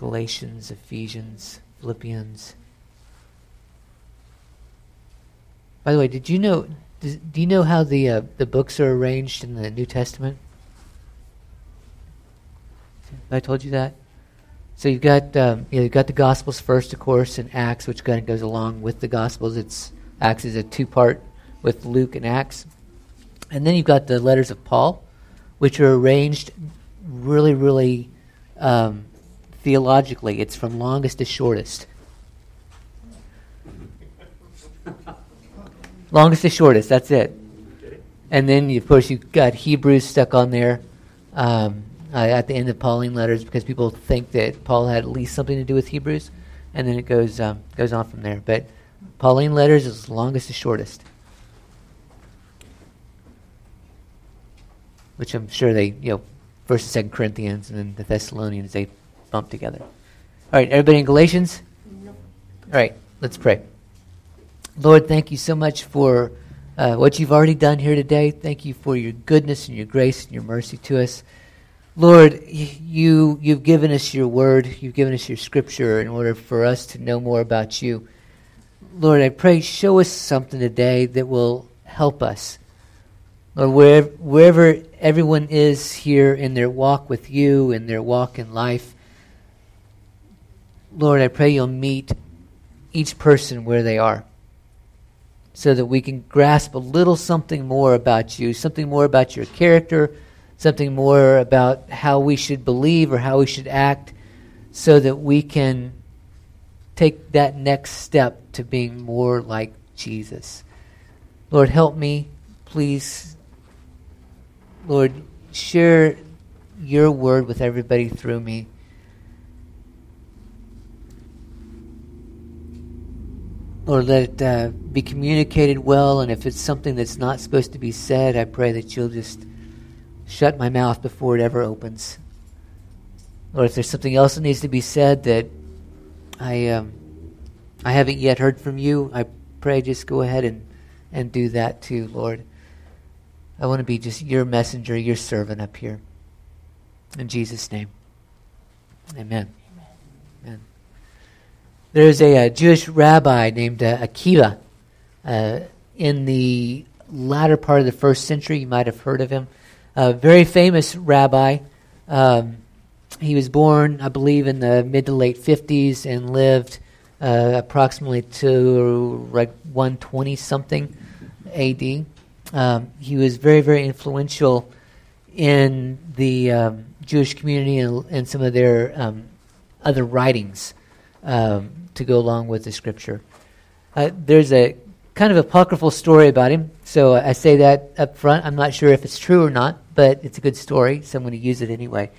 Galatians, Ephesians, Philippians. By the way, did you know? Do, you know how the uh, the books are arranged in the New Testament? I told you that. So you've got um, you you've got the Gospels first, of course, and Acts, which kind of goes along with the Gospels. It's Acts is a two part with Luke and Acts, and then you've got the letters of Paul, which are arranged really, really um, theologically. It's from longest to shortest. longest to shortest. That's it. And then, of course, you've got Hebrews stuck on there. Um, uh, at the end of Pauline letters because people think that Paul had at least something to do with Hebrews, and then it goes um, goes on from there. But Pauline letters is longest to shortest, which I'm sure they you know First and Second Corinthians and then the Thessalonians they bump together. All right, everybody in Galatians. All right, let's pray. Lord, thank you so much for uh, what you've already done here today. Thank you for your goodness and your grace and your mercy to us. Lord, you, you've given us your word, you've given us your scripture in order for us to know more about you. Lord, I pray, show us something today that will help us. Lord, wherever, wherever everyone is here in their walk with you, in their walk in life, Lord, I pray you'll meet each person where they are so that we can grasp a little something more about you, something more about your character something more about how we should believe or how we should act so that we can take that next step to being more like Jesus. Lord, help me, please. Lord, share your word with everybody through me. Lord, let it uh, be communicated well, and if it's something that's not supposed to be said, I pray that you'll just shut my mouth before it ever opens. Lord, if there's something else that needs to be said that I um, I haven't yet heard from you, I pray just go ahead and, and do that too, Lord. I want to be just your messenger, your servant up here. In Jesus' name. Amen. There's a, a, Jewish rabbi named uh, Akiba uh, in the latter part of the first century. You might have heard of him a very famous rabbi. Um, he was born, I believe, in the mid to late 50s and lived uh, approximately to like 120 something AD. Um, he was very, very influential in the um, Jewish community and, and, some of their um, other writings um, to go along with the scripture. Uh, there's a kind of apocryphal story about him. So I say that up front. I'm not sure if it's true or not, but it's a good story, so I'm going to use it anyway.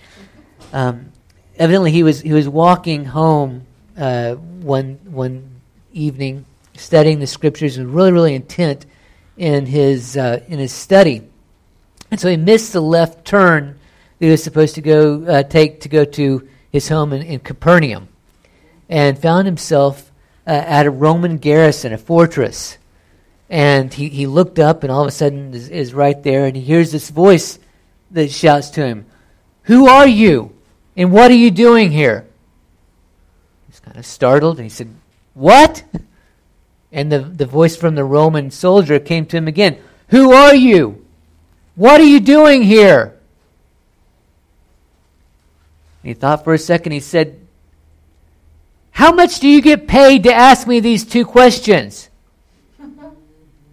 Um, evidently, he was he was walking home uh, one one evening, studying the scriptures, and really really intent in his uh, in his study, and so he missed the left turn that he was supposed to go uh, take to go to his home in, in Capernaum, and found himself uh, at a Roman garrison, a fortress and he, he looked up, and all of a sudden is, is right there, and he hears this voice that shouts to him, Who are you? And what are you doing here? He's kind of startled, and he said, What? And the, the voice from the Roman soldier came to him again, Who are you? What are you doing here? And he thought for a second, he said, How much do you get paid to ask me these two questions?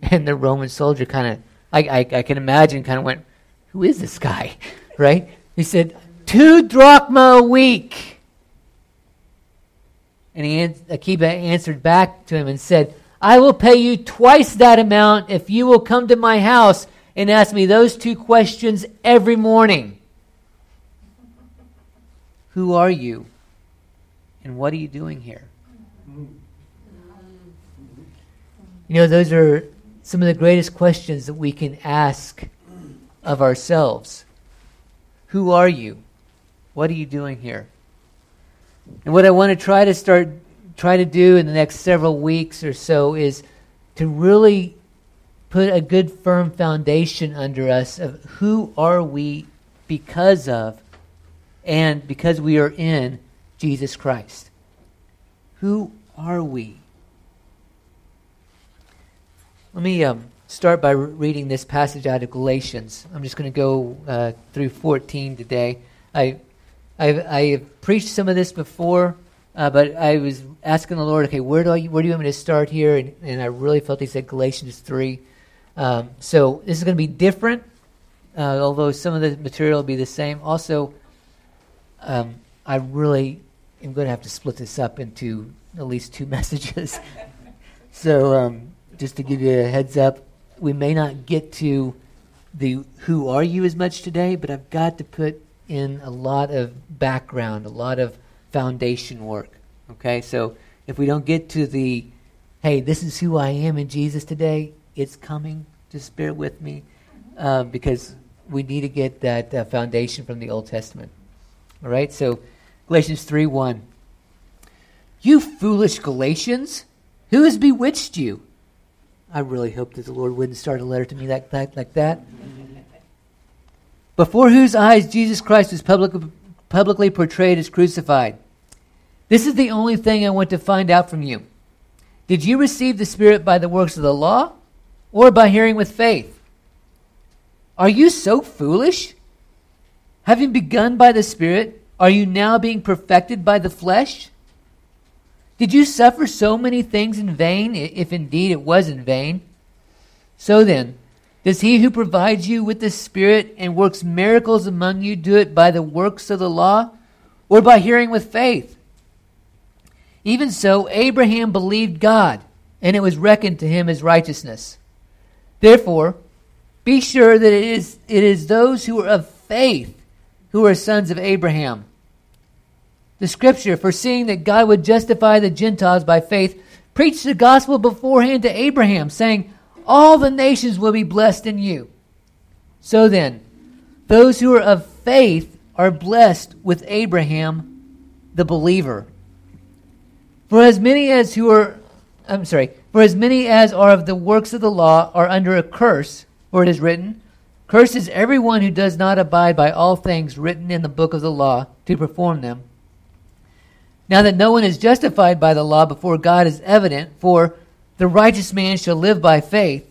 And the Roman soldier kind of, I, I, I, can imagine, kind of went, Who is this guy? right? He said, Two drachma a week. And he, Akiba answered back to him and said, I will pay you twice that amount if you will come to my house and ask me those two questions every morning. Who are you? And what are you doing here? You know, those are some of the greatest questions that we can ask of ourselves. Who are you? What are you doing here? And what I want to try to start try to do in the next several weeks or so is to really put a good firm foundation under us of who are we because of and because we are in Jesus Christ. Who are we? Let me um, start by re- reading this passage out of Galatians. I'm just going to go uh, through 14 today. I, I've, I have preached some of this before, uh, but I was asking the Lord, okay, where do, I, where do you want me to start here? And, and I really felt He said Galatians 3. Um, so this is going to be different, uh, although some of the material will be the same. Also, um, I really am going to have to split this up into at least two messages. so um, just to give you a heads up, we may not get to the who are you as much today, but I've got to put in a lot of background, a lot of foundation work. Okay, so if we don't get to the hey, this is who I am in Jesus today, it's coming. Just bear with me uh, because we need to get that uh, foundation from the Old Testament. All right, so Galatians 3 1. You foolish Galatians, who has bewitched you? I really hope that the Lord wouldn't start a letter to me like that. Like that. Before whose eyes Jesus Christ was public, publicly portrayed as crucified. This is the only thing I want to find out from you. Did you receive the Spirit by the works of the law or by hearing with faith? Are you so foolish? Having begun by the Spirit, are you now being perfected by the flesh? Did you suffer so many things in vain, if indeed it was in vain? So then, does he who provides you with the Spirit and works miracles among you do it by the works of the law or by hearing with faith? Even so, Abraham believed God, and it was reckoned to him as righteousness. Therefore, be sure that it is, it is those who are of faith who are sons of Abraham the scripture, foreseeing that God would justify the Gentiles by faith, preached the gospel beforehand to Abraham, saying, All the nations will be blessed in you. So then, those who are of faith are blessed with Abraham, the believer. For as many as who are, I'm sorry, for as many as are of the works of the law are under a curse, for it is written, Cursed is everyone who does not abide by all things written in the book of the law to perform them. Now that no one is justified by the law before God is evident, for the righteous man shall live by faith.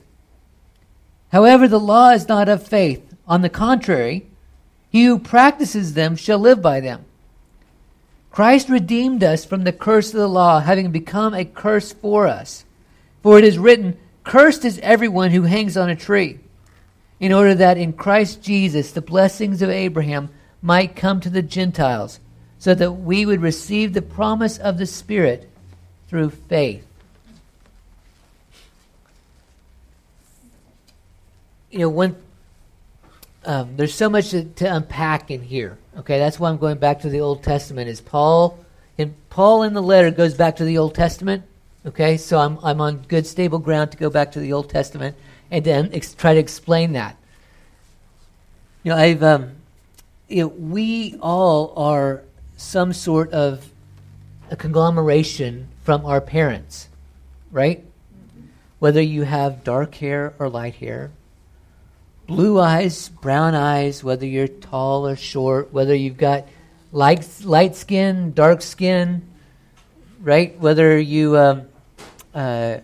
However, the law is not of faith. On the contrary, he who practices them shall live by them. Christ redeemed us from the curse of the law, having become a curse for us. For it is written, Cursed is everyone who hangs on a tree, in order that in Christ Jesus the blessings of Abraham might come to the Gentiles so that we would receive the promise of the Spirit through faith. You know, when um, there's so much to, to, unpack in here. Okay, that's why I'm going back to the Old Testament. Is Paul and Paul in the letter goes back to the Old Testament. Okay, so I'm I'm on good stable ground to go back to the Old Testament and then ex- try to explain that. You know, I've um, you know, we all are some sort of a conglomeration from our parents, right? Whether you have dark hair or light hair, blue eyes, brown eyes, whether you're tall or short, whether you've got light, light skin, dark skin, right? Whether you um, uh,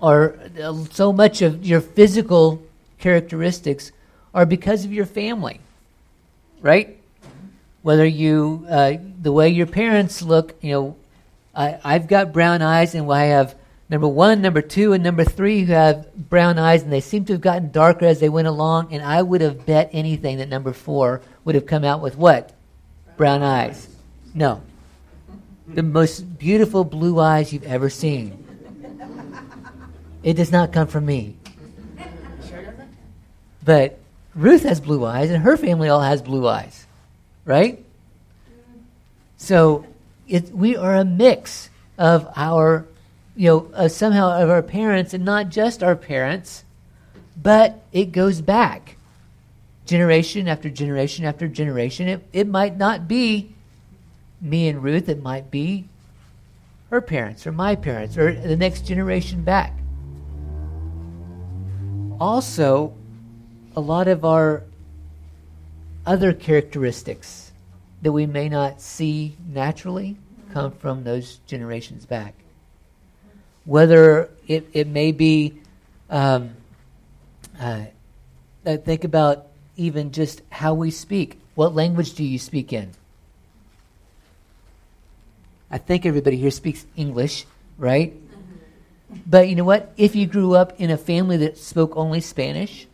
are so much of your physical characteristics are because of your family, right? Whether you uh, the way your parents look you know I, i've got brown eyes and i have number one number two and number three who have brown eyes and they seem to have gotten darker as they went along. And i would have bet anything that number four would have come out with what? Brown eyes. No. The most beautiful blue eyes you've ever seen. It does not come from me. But ruth has blue eyes and her family all has blue eyes right? So it, we are a mix of our, you know, uh, somehow of our parents, and not just our parents, but it goes back generation after generation after generation. It, it might not be me and Ruth, it might be her parents or my parents or the next generation back. Also, a lot of our other characteristics that we may not see naturally come from those generations back. Whether it, it may be, um, uh, think about even just how we speak. What language do you speak in? I think everybody here speaks English, right? But you know what? If you grew up in a family that spoke only Spanish,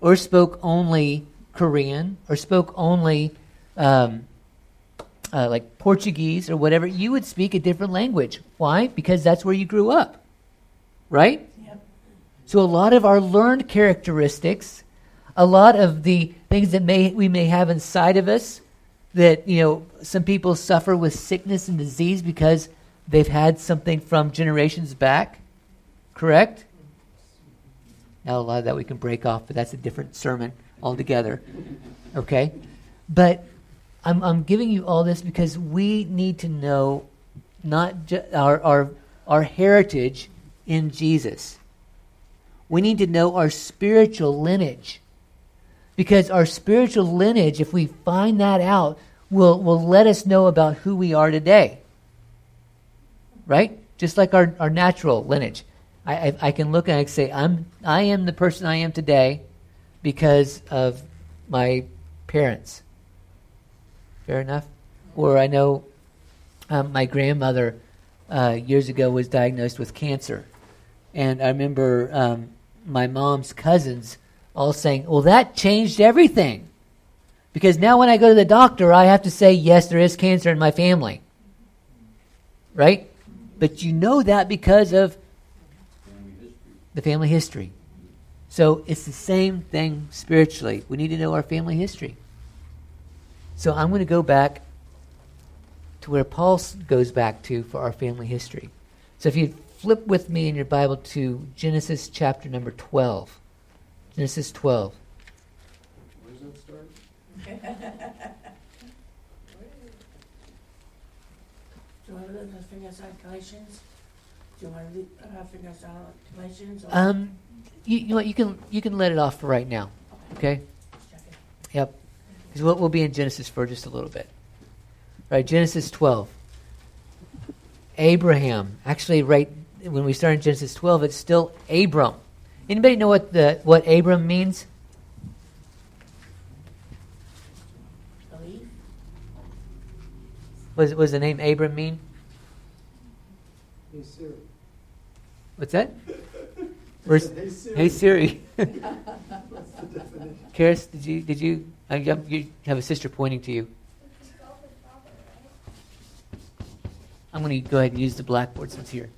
or spoke only Korean, or spoke only um, uh, like Portuguese or whatever, you would speak a different language. Why? Because that's where you grew up, right? Yep. So a lot of our learned characteristics, a lot of the things that may we may have inside of us, that you know some people suffer with sickness and disease because they've had something from generations back. Correct? Now a lot of that we can break off, but that's a different sermon altogether. Okay? But I'm, I'm giving you all this because we need to know not ju- our, our, our heritage in Jesus. We need to know our spiritual lineage. Because our spiritual lineage, if we find that out, will, will let us know about who we are today. Right? Just like our, our natural lineage. I, I, I can look and I can say, I'm, I am the person I am today because of my parents. Fair enough? Or I know um, my grandmother uh, years ago was diagnosed with cancer. And I remember um, my mom's cousins all saying, Well, that changed everything. Because now when I go to the doctor, I have to say, Yes, there is cancer in my family. Right? But you know that because of the family history. So it's the same thing spiritually. We need to know our family history. So I'm going to go back to where Paul goes back to for our family history. So if you flip with me in your Bible to Genesis chapter number 12. Genesis 12. Where does that start? Do to figure out Galatians? Do you want to uh, figure out Galatians? Or? Um, you, you know what? You can you can let it off for right now. Okay. Yep. Because we'll, we'll be in Genesis for just a little bit. Right, Genesis 12. Abraham. Actually, right when we start in Genesis 12, it's still Abram. Anybody know what the what Abram means? Believe. Was was the name Abram mean? Hey Siri. What's that? Where's, Hey Siri. hey Siri. What's the definition? Karis, did you did you uh, you have- a sister pointing to you? I'm going to go ahead and use the blackboard since here.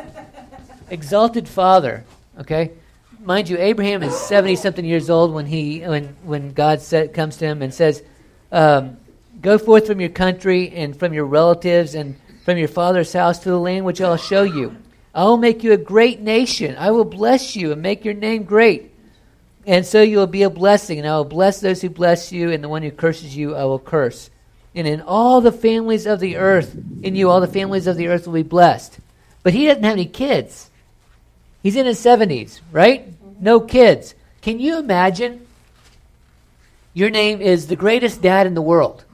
Exalted Father. Okay, mind you, Abraham is seventy something years old when he when when God said, comes to him and says, um, "Go forth from your country and from your relatives and from your father's house to the land which I'll show you. I will make you a great nation. I will bless you and make your name great." And so you will be a blessing, and I will bless those who bless you, and the one who curses you I will curse. And in all the families of the earth, in you all the families of the earth will be blessed. But he doesn't have any kids. He's in his 70s, right? No kids. Can you imagine? Your name is the greatest dad in the world.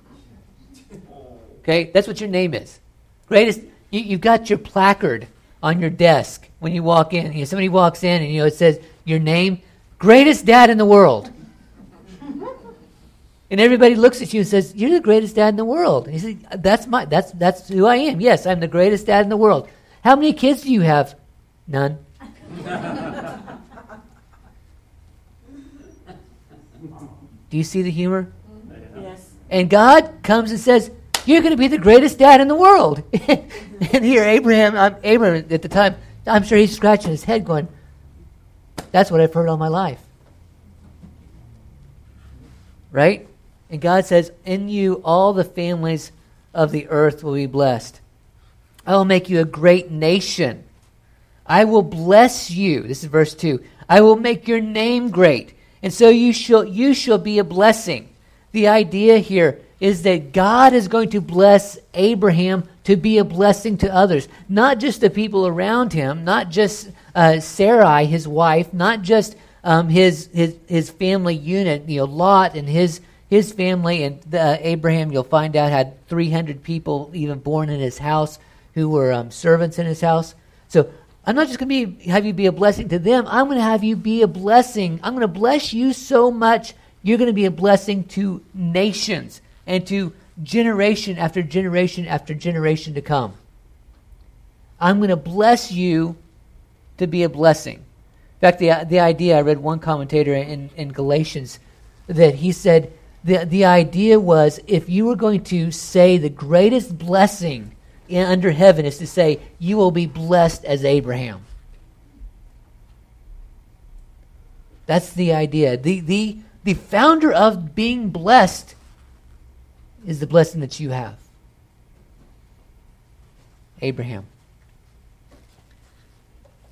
Okay? That's what your name is. Greatest. You, you've got your placard on your desk when you walk in. You know, somebody walks in and you know it says your name, greatest dad in the world. And everybody looks at you and says, "You're the greatest dad in the world." And you say, "That's my that's that's who I am. Yes, I'm the greatest dad in the world." How many kids do you have? None. do you see the humor? Yes. And God comes and says, "You're going to be the greatest dad in the world." and here, Abraham, um, Abraham at the time, I'm sure he's scratching his head, going, "That's what I've heard all my life." Right? And God says, "In you, all the families of the earth will be blessed. I will make you a great nation. I will bless you." This is verse two. I will make your name great, and so you shall you shall be a blessing. The idea here is that God is going to bless Abraham to be a blessing to others, not just the people around him, not just uh, Sarai, his wife, not just um, his, his his family unit, you know, Lot and his his family and uh, Abraham, you'll find out, had 300 people even born in his house who were um, servants in his house. So I'm not just going to be have you be a blessing to them. I'm going to have you be a blessing. I'm going to bless you so much you're going to be a blessing to nations and to generation after generation after generation to come. I'm going to bless you to be a blessing. In fact, the, the idea, I read one commentator in, in Galatians that he said the, the idea was if you were going to say the greatest blessing in, under heaven is to say, you will be blessed as Abraham. That's the idea. The, the, the founder of being blessed is the blessing that you have. Abraham.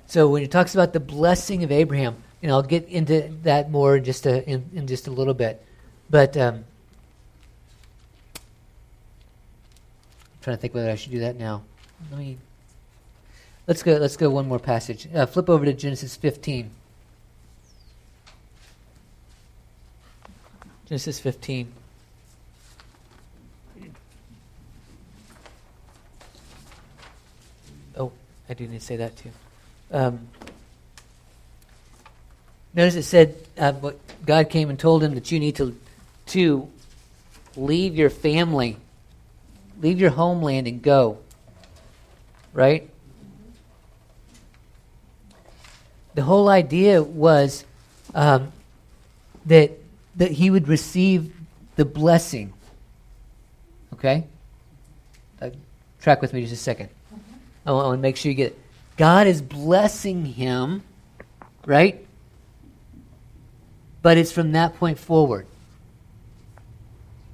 So when he talks about the blessing of Abraham, and I'll get into that more in just a, in, in just a little bit. But um, I'm trying to think whether I should do that now. Let me. Let's go. Let's go one more passage. Uh, flip over to Genesis 15. Genesis 15. I do need to say that too. Um, notice it said uh, what God came and told him that you need to to leave your family, leave your homeland, and go. Right. The whole idea was um, that that he would receive the blessing. Okay? Uh, track with me just a 2nd I, want, to make sure you get it. God is blessing him, right? But it's from that point forward.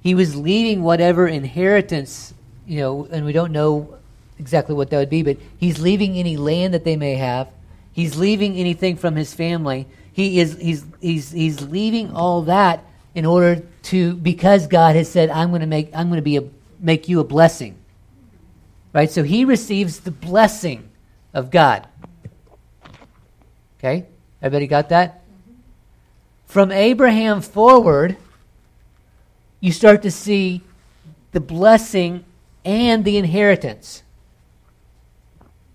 He was leaving whatever inheritance, you know, and we don't know exactly what that would be, but he's leaving any land that they may have. He's leaving anything from his family he is he's he's he's leaving all that in order to because God has said I'm going to make I'm going to be a make you a blessing. Right? So he receives the blessing of God. Okay? Everybody got that? From Abraham forward, you start to see the blessing and the inheritance.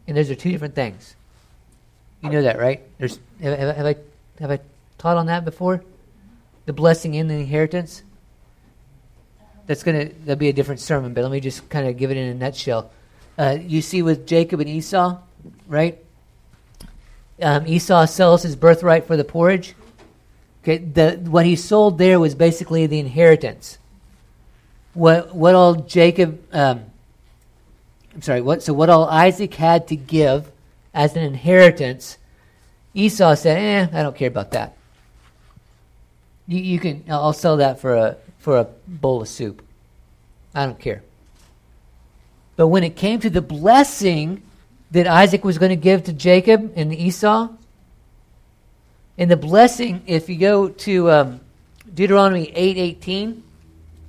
And those are two different things. You know that, right? There's have, have I have I taught on that before? The blessing and the inheritance? That's going to that'll be a different sermon, but let me just kind of give it in a nutshell. Uh, you see with Jacob and Esau, right? Um, Esau sells his birthright for the porridge. Okay, the, what he sold there was basically the inheritance. What what all Jacob, um, I'm sorry, what so what all Isaac had to give as an inheritance Esau said, "Eh, I don't care about that. You, you can, I'll sell that for a for a bowl of soup. I don't care." But when it came to the blessing that Isaac was going to give to Jacob and Esau, and the blessing, if you go to um, Deuteronomy eight eighteen,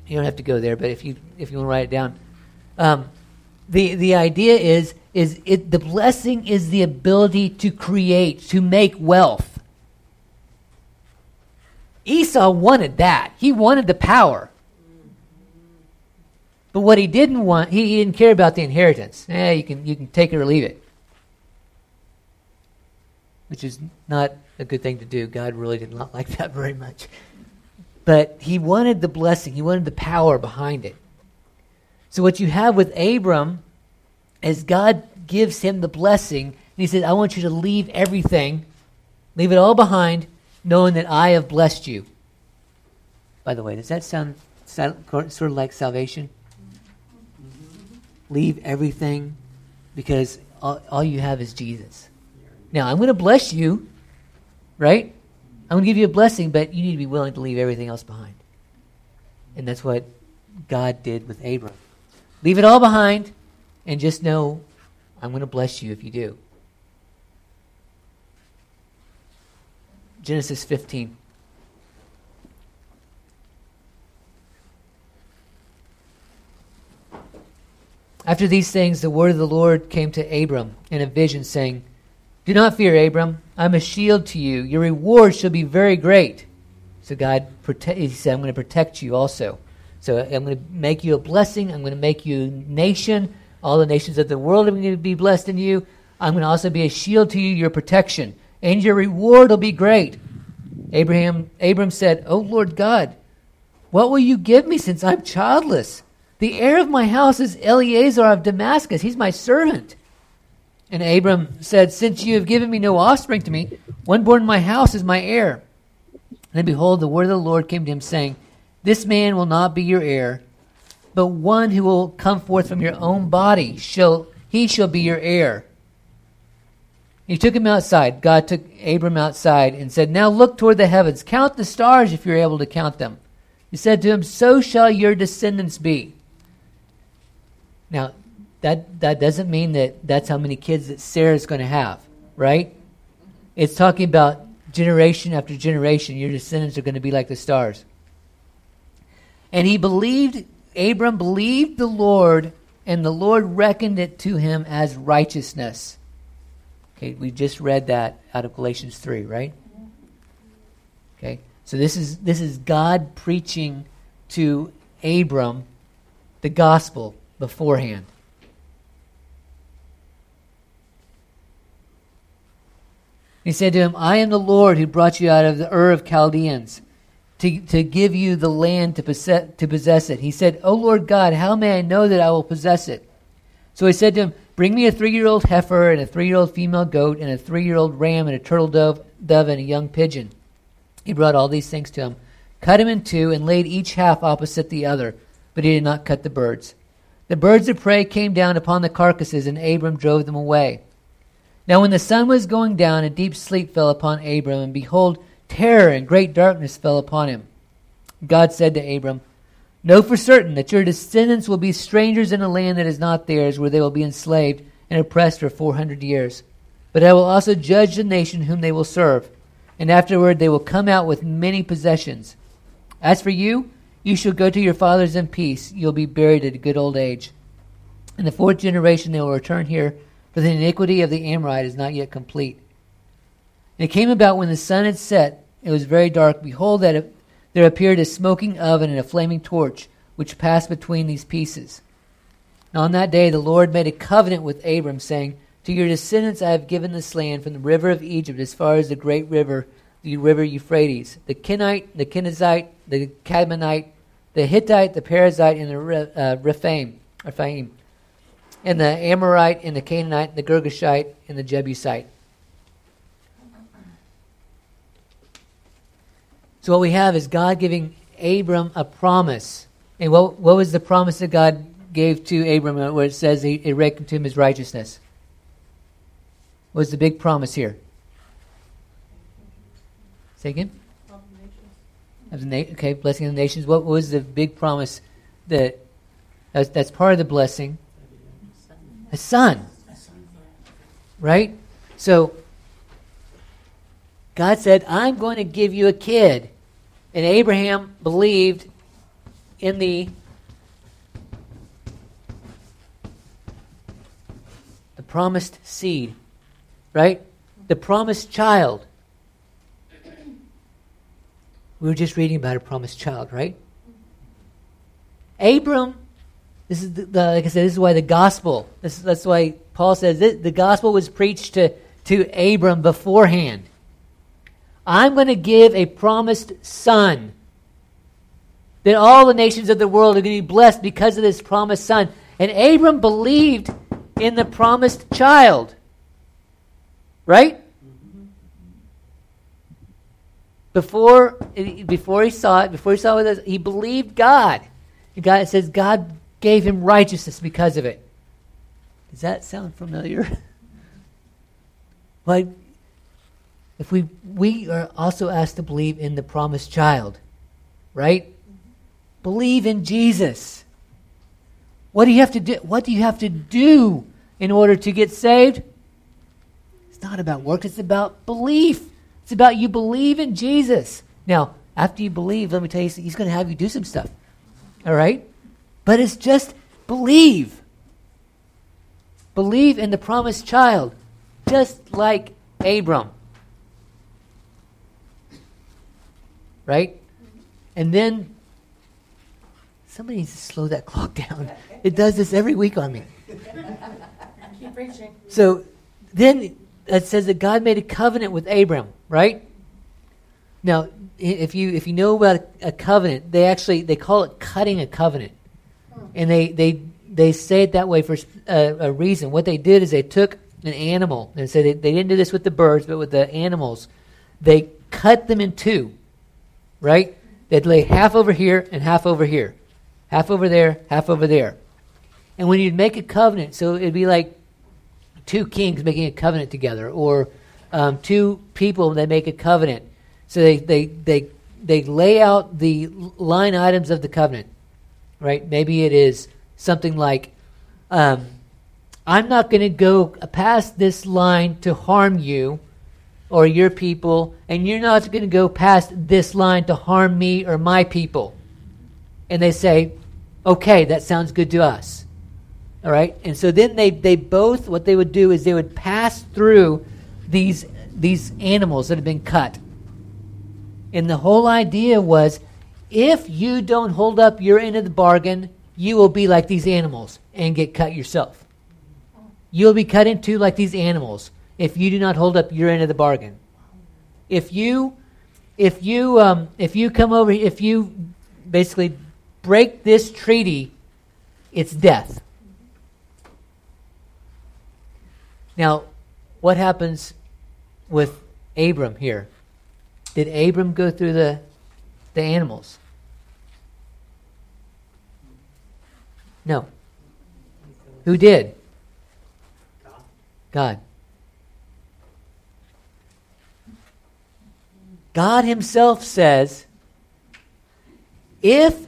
you don't have to go there, but if you if you want to write it down, um, the the idea is is it the blessing is the ability to create, to make wealth. Esau wanted that. He wanted the power. But what he didn't want, he, he didn't care about the inheritance. Eh, you can you can take it or leave it. Which is not a good thing to do. God really did not like that very much. But he wanted the blessing, he wanted the power behind it. So what you have with Abram as God gives him the blessing, and he says, I want you to leave everything, leave it all behind, knowing that I have blessed you. By the way, does that sound sort of like salvation? Leave everything because all, all you have is Jesus. Now, I'm going to bless you, right? I'm going to give you a blessing, but you need to be willing to leave everything else behind. And that's what God did with Abram. Leave it all behind and just know I'm going to bless you if you do. Genesis 15. After these things, the word of the Lord came to Abram in a vision, saying, Do not fear, Abram. I'm a shield to you. Your reward shall be very great. So God, prote- he said, I'm going to protect you also. So I'm going to make you a blessing. I'm going to make you a nation. All the nations of the world are going to be blessed in you. I'm going to also be a shield to you, your protection, and your reward will be great. Abraham, Abram said, "O Lord God, what will you give me since I'm childless? The heir of my house is Eleazar of Damascus. He's my servant." And Abram said, Since you have given me no offspring to me, one born in my house is my heir. And behold, the word of the Lord came to him, saying, This man will not be your heir, but one who will come forth from your own body shall he shall be your heir. He took him outside. God took Abram outside and said, Now look toward the heavens. Count the stars if you're able to count them. He said to him, So shall your descendants be. Now, that, that doesn't mean that that's how many kids that Sarah's going to have, right? It's talking about generation after generation. Your descendants are going to be like the stars. And he believed, Abram believed the Lord, and the Lord reckoned it to him as righteousness. Okay, we just read that out of Galatians 3, right? Okay. So this is this is God preaching to Abram the gospel beforehand. He said to him, I am the Lord who brought you out of the Ur of Chaldeans to, to give you the land to possess, to possess it. He said, O Lord God, how may I know that I will possess it? So he said to him, Bring me a three year old heifer and a three year old female goat and a three year old ram and a turtle dove, dove and a young pigeon. He brought all these things to him, cut him in two, and laid each half opposite the other, but he did not cut the birds. The birds of prey came down upon the carcasses, and Abram drove them away. Now, when the sun was going down, a deep sleep fell upon Abram, and behold, terror and great darkness fell upon him. God said to Abram, Know for certain that your descendants will be strangers in a land that is not theirs, where they will be enslaved and oppressed for four hundred years. But I will also judge the nation whom they will serve, and afterward they will come out with many possessions. As for you, you shall go to your fathers in peace. You'll be buried at a good old age. In the fourth generation they will return here, for the iniquity of the Amorite is not yet complete. And it came about when the sun had set, it was very dark. Behold, that there appeared a smoking oven and a flaming torch, which passed between these pieces. And on that day the Lord made a covenant with Abram, saying, To your descendants I have given this land from the river of Egypt as far as the great river, the river Euphrates, the Kenite, the Kenizzite, the Cadmonite, the Hittite, the Perizzite, and the uh, Rephaim, Rephaim, and the Amorite, and the Canaanite, and the Girgashite, and the Jebusite. So what we have is God giving Abram a promise. And what, what was the promise that God gave to Abram where it says he, it reckoned to him his righteousness? What was the big promise here? Say again? Of the na- okay, blessing of the nations. What was the big promise that that's, that's part of the blessing? A son. Right? So God said, I'm going to give you a kid. And Abraham believed in the the promised seed, right? The promised child. We were just reading about a promised child, right? Abram, this is the, the, like I said, this is why the gospel. This, that's why Paul says this, the gospel was preached to to Abram beforehand. I'm going to give a promised son. That all the nations of the world are going to be blessed because of this promised son. And Abram believed in the promised child. Right? Before, before he saw it, before he saw it, he believed God. God it says God gave him righteousness because of it. Does that sound familiar? like if we we are also asked to believe in the promised child, right? Believe in Jesus. What do you have to do? What do you have to do in order to get saved? It's not about work, it's about belief. It's about you believe in Jesus. Now, after you believe, let me tell you, he's going to have you do some stuff. All right? But it's just believe. Believe in the promised child, just like Abram. right? And then somebody needs to slow that clock down. It does this every week on me. Keep preaching. So then it says that God made a covenant with Abram, right? Now, if you if you know about a covenant, they actually they call it cutting a covenant, hmm. and they they they say it that way for a, a reason. What they did is they took an animal and said they, they didn't do this with the birds, but with the animals, they cut them in two, right? They'd lay half over here and half over here, half over there, half over there, and when you'd make a covenant, so it'd be like two kings making a covenant together, or um, two people that make a covenant. So they, they, they, they lay out the line items of the covenant, right? Maybe it is something like, um, I'm not going to go past this line to harm you or your people, and you're not going to go past this line to harm me or my people. And they say, okay, that sounds good to us. All right? And so then they, they both, what they would do is they would pass through these, these animals that have been cut. And the whole idea was if you don't hold up your end of the bargain, you will be like these animals and get cut yourself. You'll be cut in two like these animals if you do not hold up your end of the bargain. If you, if you, um, if you come over, if you basically break this treaty, it's death. Now, what happens with Abram here? Did Abram go through the, the animals? No. Who did? God. God Himself says, if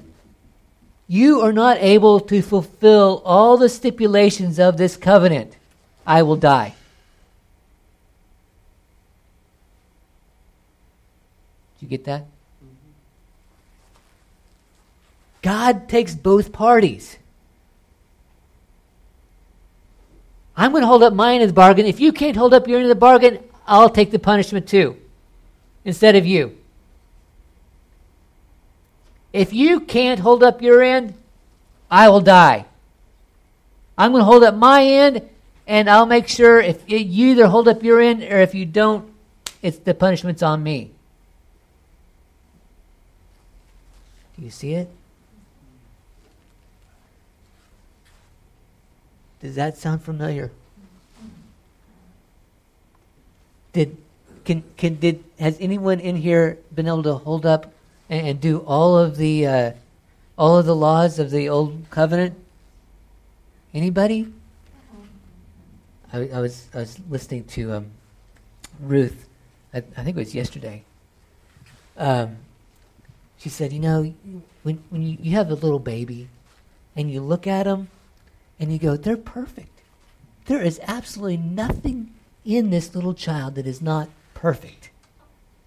you are not able to fulfill all the stipulations of this covenant, I will die. You get that? Mm-hmm. God takes both parties. I'm going to hold up my end of the bargain. If you can't hold up your end of the bargain, I'll take the punishment too, instead of you. If you can't hold up your end, I will die. I'm going to hold up my end, and I'll make sure if you either hold up your end or if you don't, it's the punishment's on me. Do you see it? Does that sound familiar? Did can can did has anyone in here been able to hold up and, and do all of the uh, all of the laws of the old covenant? Anybody? I, I was I was listening to um, Ruth. I, I think it was yesterday. Um, she said, "You know, when when you, you have a little baby, and you look at them, and you go, they're perfect. There is absolutely nothing in this little child that is not perfect,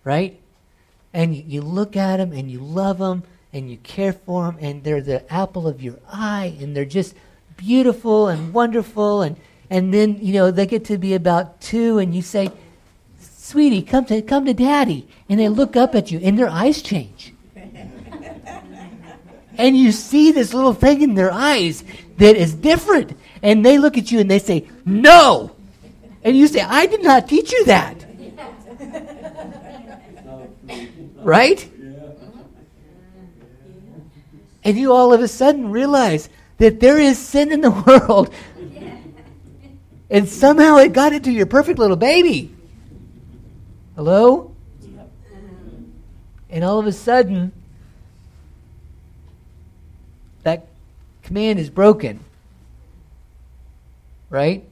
right? And you, you look at them, and you love them, and you care for them, and they're the apple of your eye, and they're just beautiful and wonderful, and and then you know they get to be about two, and you say." Sweetie, come to come to daddy. And they look up at you and their eyes change and you see this little thing in their eyes that is different. And they look at you and they say, No. And you say, I did not teach you that. Right? And you all of a sudden realize that there is sin in the world. And somehow it got into your perfect little baby. Hello? And all of a sudden, that command is broken. Right?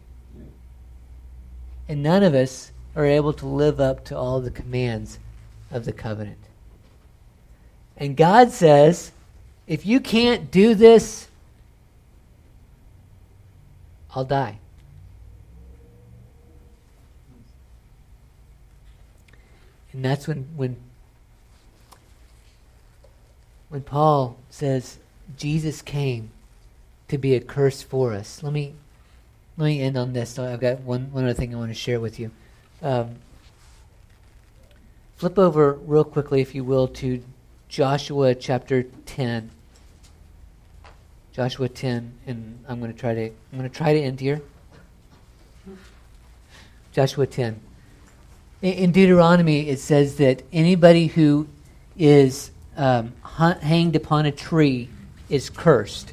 And none of us are able to live up to all the commands of the covenant. And God says, if you can't do this, I'll die. And that's when when when Paul says Jesus came to be a curse for us. Let me let me end on this. I've got one one other thing I want to share with you. Um, flip over real quickly, if you will, to Joshua chapter 10. Joshua 10, and I'm going to try to I'm going to try to end here. Joshua 10. In, Deuteronomy, it says that anybody who is um, hanged upon a tree is cursed.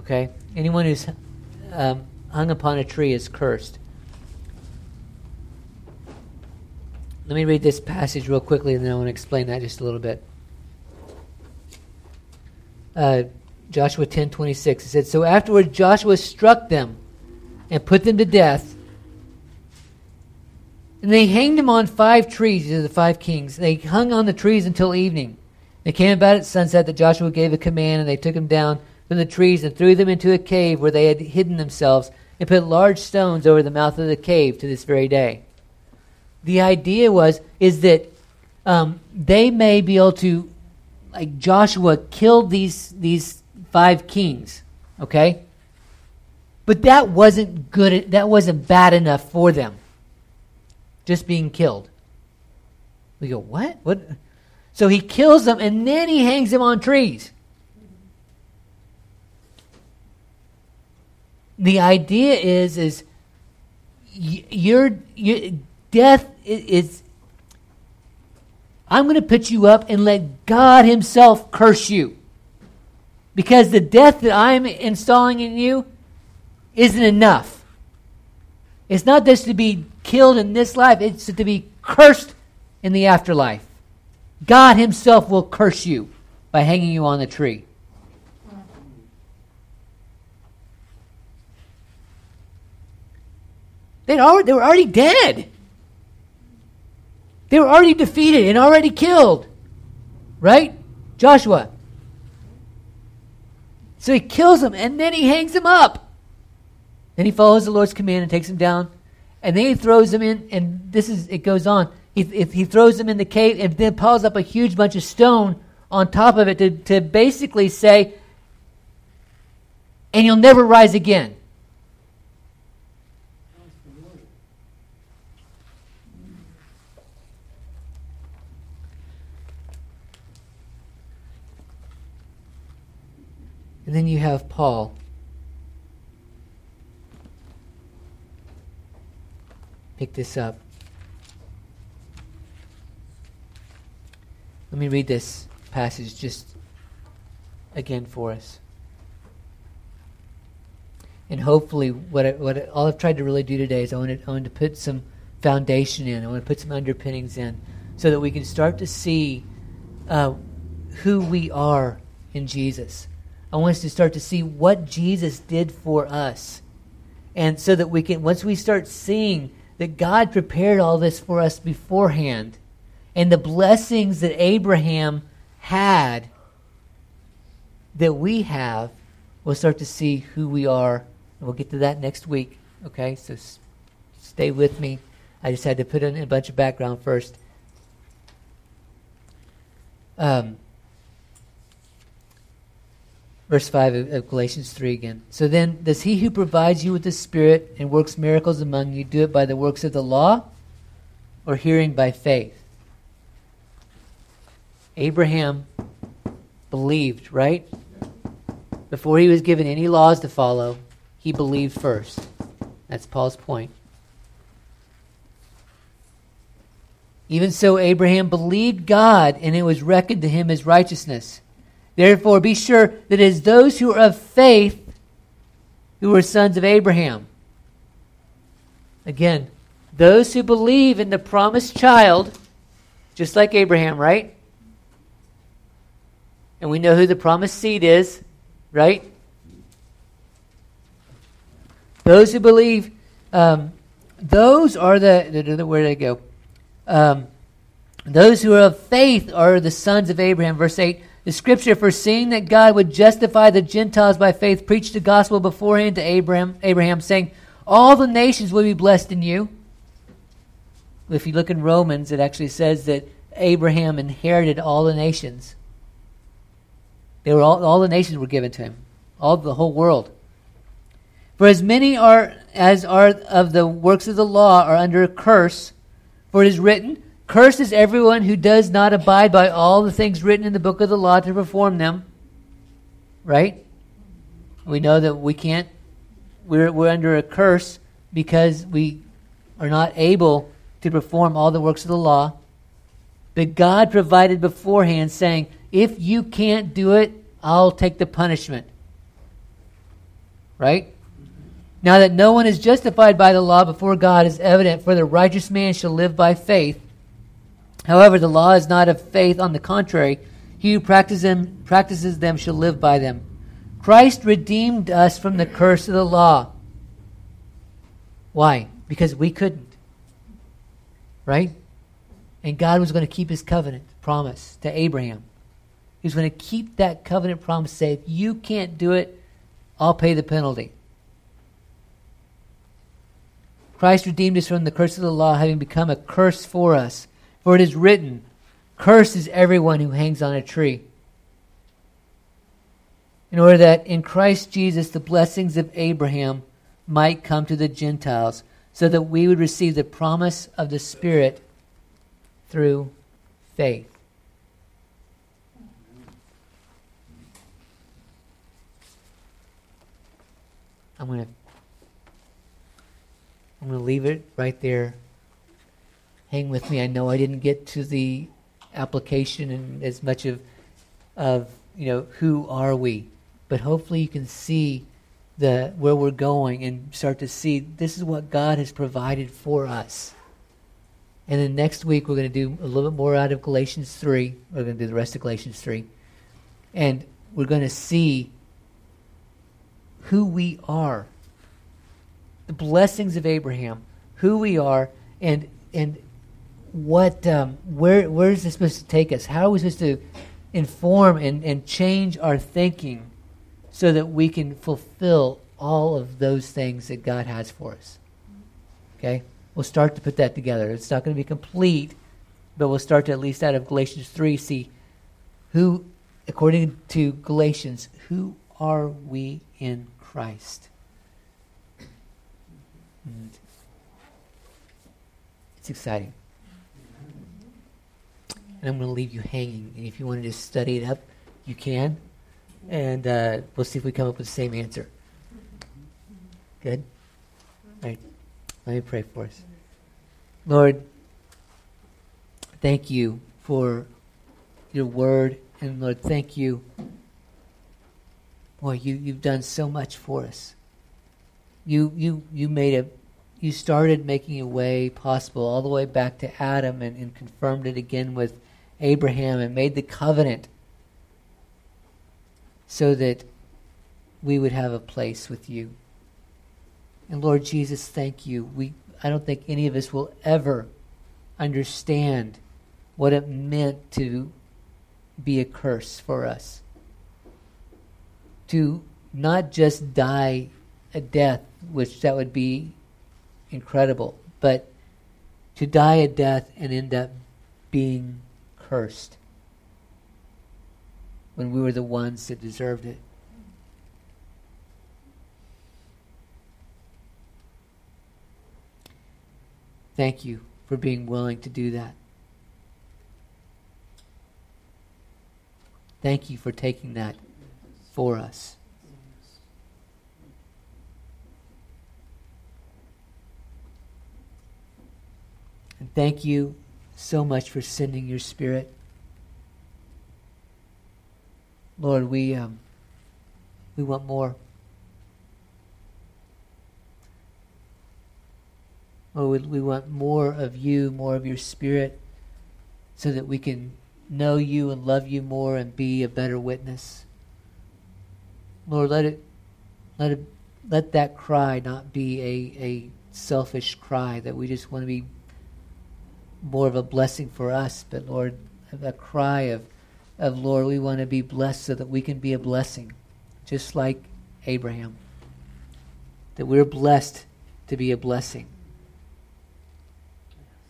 Okay, anyone who's um, hung upon a tree is cursed. Let me read this passage real quickly, and then I want to explain that just a little bit. Uh, Joshua 10:26 it said so afterward Joshua struck them and put them to death and they hanged them on five trees these are the five kings they hung on the trees until evening they came about at sunset that Joshua gave a command and they took them down from the trees and threw them into a cave where they had hidden themselves and put large stones over the mouth of the cave to this very day the idea was is that um, they may be able to like Joshua killed these these five kings, okay? But that wasn't good, that wasn't bad enough for them. Just being killed. We go, what? What? So he kills them and then he hangs them on trees. The idea is, is your, your death is, I'm going to put you up and let God Himself curse you. Because the death that I'm installing in you isn't enough. It's not just to be killed in this life, it's to be cursed in the afterlife. God Himself will curse you by hanging you on the tree. They'd already, they were already dead. They were already defeated and already killed. Right? Joshua. So he kills him and then he hangs him up. Then he follows the Lord's command and takes him down. And then he throws him in, and this is, it goes on. He, he throws him in the cave and then piles up a huge bunch of stone on top of it to, to basically say, and you'll never rise again. And then you have Paul. Pick this up. Let me read this passage just again for us. And hopefully, what, I, what I, all I've tried to really do today is I want, to, I want to put some foundation in. I want to put some underpinnings in so that we can start to see uh, who we are in Jesus. I want us to start to see what Jesus did for us. And so that we can, once we start seeing that God prepared all this for us beforehand, and the blessings that Abraham had that we have, we'll start to see who we are. We'll get to that next week. Okay? So s- stay with me. I just had to put in a bunch of background first. Um, verse 5 of, Galatians 3 again. So then, does he who provides you with the Spirit and works miracles among you do it by the works of the law or hearing by faith? Abraham believed, right? Before he was given any laws to follow, he believed first. That's Paul's point. Even so, Abraham believed God, and it was reckoned to him as righteousness. Therefore, be sure that it is those who are of faith who are sons of Abraham. Again, those who believe in the promised child, just like Abraham, right? And we know who the promised seed is, right? Those who believe, um, those are the, where did I go? Um, those who are of faith are the sons of Abraham. Verse 8 the scripture, foreseeing that God would justify the Gentiles by faith, preached the gospel beforehand to Abraham, Abraham, saying, All the nations will be blessed in you. If you look in Romans, it actually says that Abraham inherited all the nations. They were all, all the nations were given to him, all the whole world. For as many are as are of the works of the law are under a curse, for it is written, Cursed is everyone who does not abide by all the things written in the book of the law to perform them. Right? We know that we can't, we're, we're under a curse because we are not able to perform all the works of the law. But God provided beforehand, saying, if you can't do it, I'll take the punishment. Right? Now that no one is justified by the law before God is evident, for the righteous man shall live by faith. However, the law is not of faith. On the contrary, he who practices them, practices them shall live by them. Christ redeemed us from the curse of the law. Why? Because we couldn't. Right? And God was going to keep his covenant promise to Abraham. Was going to keep that covenant promise, say, if you can't do it, I'll pay the penalty. Christ redeemed us from the curse of the law, having become a curse for us. For it is written, Cursed is everyone who hangs on a tree. In order that in Christ Jesus the blessings of Abraham might come to the Gentiles, so that we would receive the promise of the Spirit through faith. I'm going to I'm going to leave it right there hang with me. I know I didn't get to the application and as much of of you know who are we, but hopefully you can see the where we're going and start to see this is what God has provided for us. And then next week we're going to do a little bit more out of Galatians 3. We're going to do the rest of Galatians 3. And we're going to see who we are. The blessings of Abraham, who we are and and what um, where where is this supposed to take us? How are we supposed to inform and, and change our thinking so that we can fulfill all of those things that God has for us? Okay? We'll start to put that together. It's not going to be complete, but we'll start to at least out of Galatians 3 see who, according to Galatians, who are we in Christ? And it's exciting and I'm going to leave you hanging. And if you want to just study it up, you can. And uh, we'll see if we come up with the same answer. Good? All right. Let me pray for us. Lord, thank you for your word. And Lord, thank you. Boy, you, you've done so much for us. You, you, you made a you started making a way possible all the way back to Adam and, and confirmed it again with Abraham and made the covenant so that we would have a place with you. And Lord Jesus, thank you. We I don't think any of us will ever understand what it meant to be a curse for us. To not just die a death, which that would be incredible, but to die a death and end up being cursed when we were the ones that deserved it. Thank you for being willing to do that. Thank you for taking that for us. And thank you so much for sending your spirit. Lord, we um, we want more. Lord, we, we want more of you, more of your spirit, so that we can know you and love you more and be a better witness. Lord, let it let it let that cry not be a, a selfish cry that we just want to be more of a blessing for us, but Lord, a cry of, of Lord, we want to be blessed so that we can be a blessing, just like Abraham. That we're blessed to be a blessing.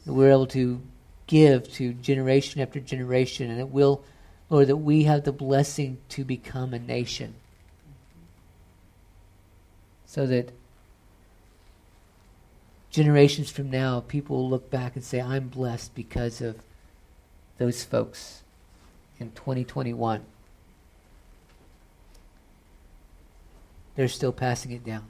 That we're able to give to generation after generation, and it will, Lord, that we have the blessing to become a nation. So that generations from now, people will look back and say, I'm blessed because of those folks in 2021. They're still passing it down.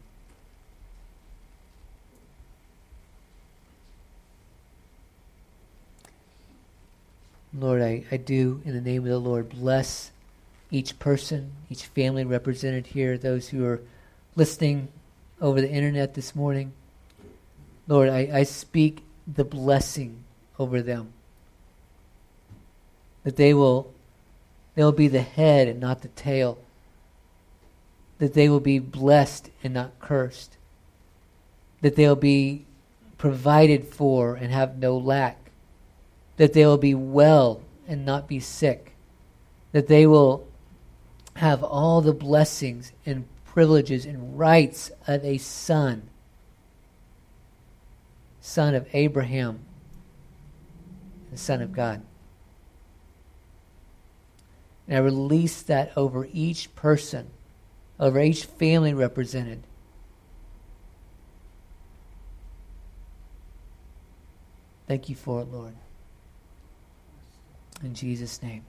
Lord, I, I do, in the name of the Lord, bless each person, each family represented here, those who are listening over the internet this morning. Lord, I, I speak the blessing over them. That they will they'll be the head and not the tail. That they will be blessed and not cursed. That they'll be provided for and have no lack. That they will be well and not be sick. That they will have all the blessings and privileges and rights of a son, son of Abraham, the son of God. And I release that over each person, over each family represented. Thank you for it, Lord. In Jesus' name.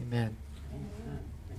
Amen. Amen.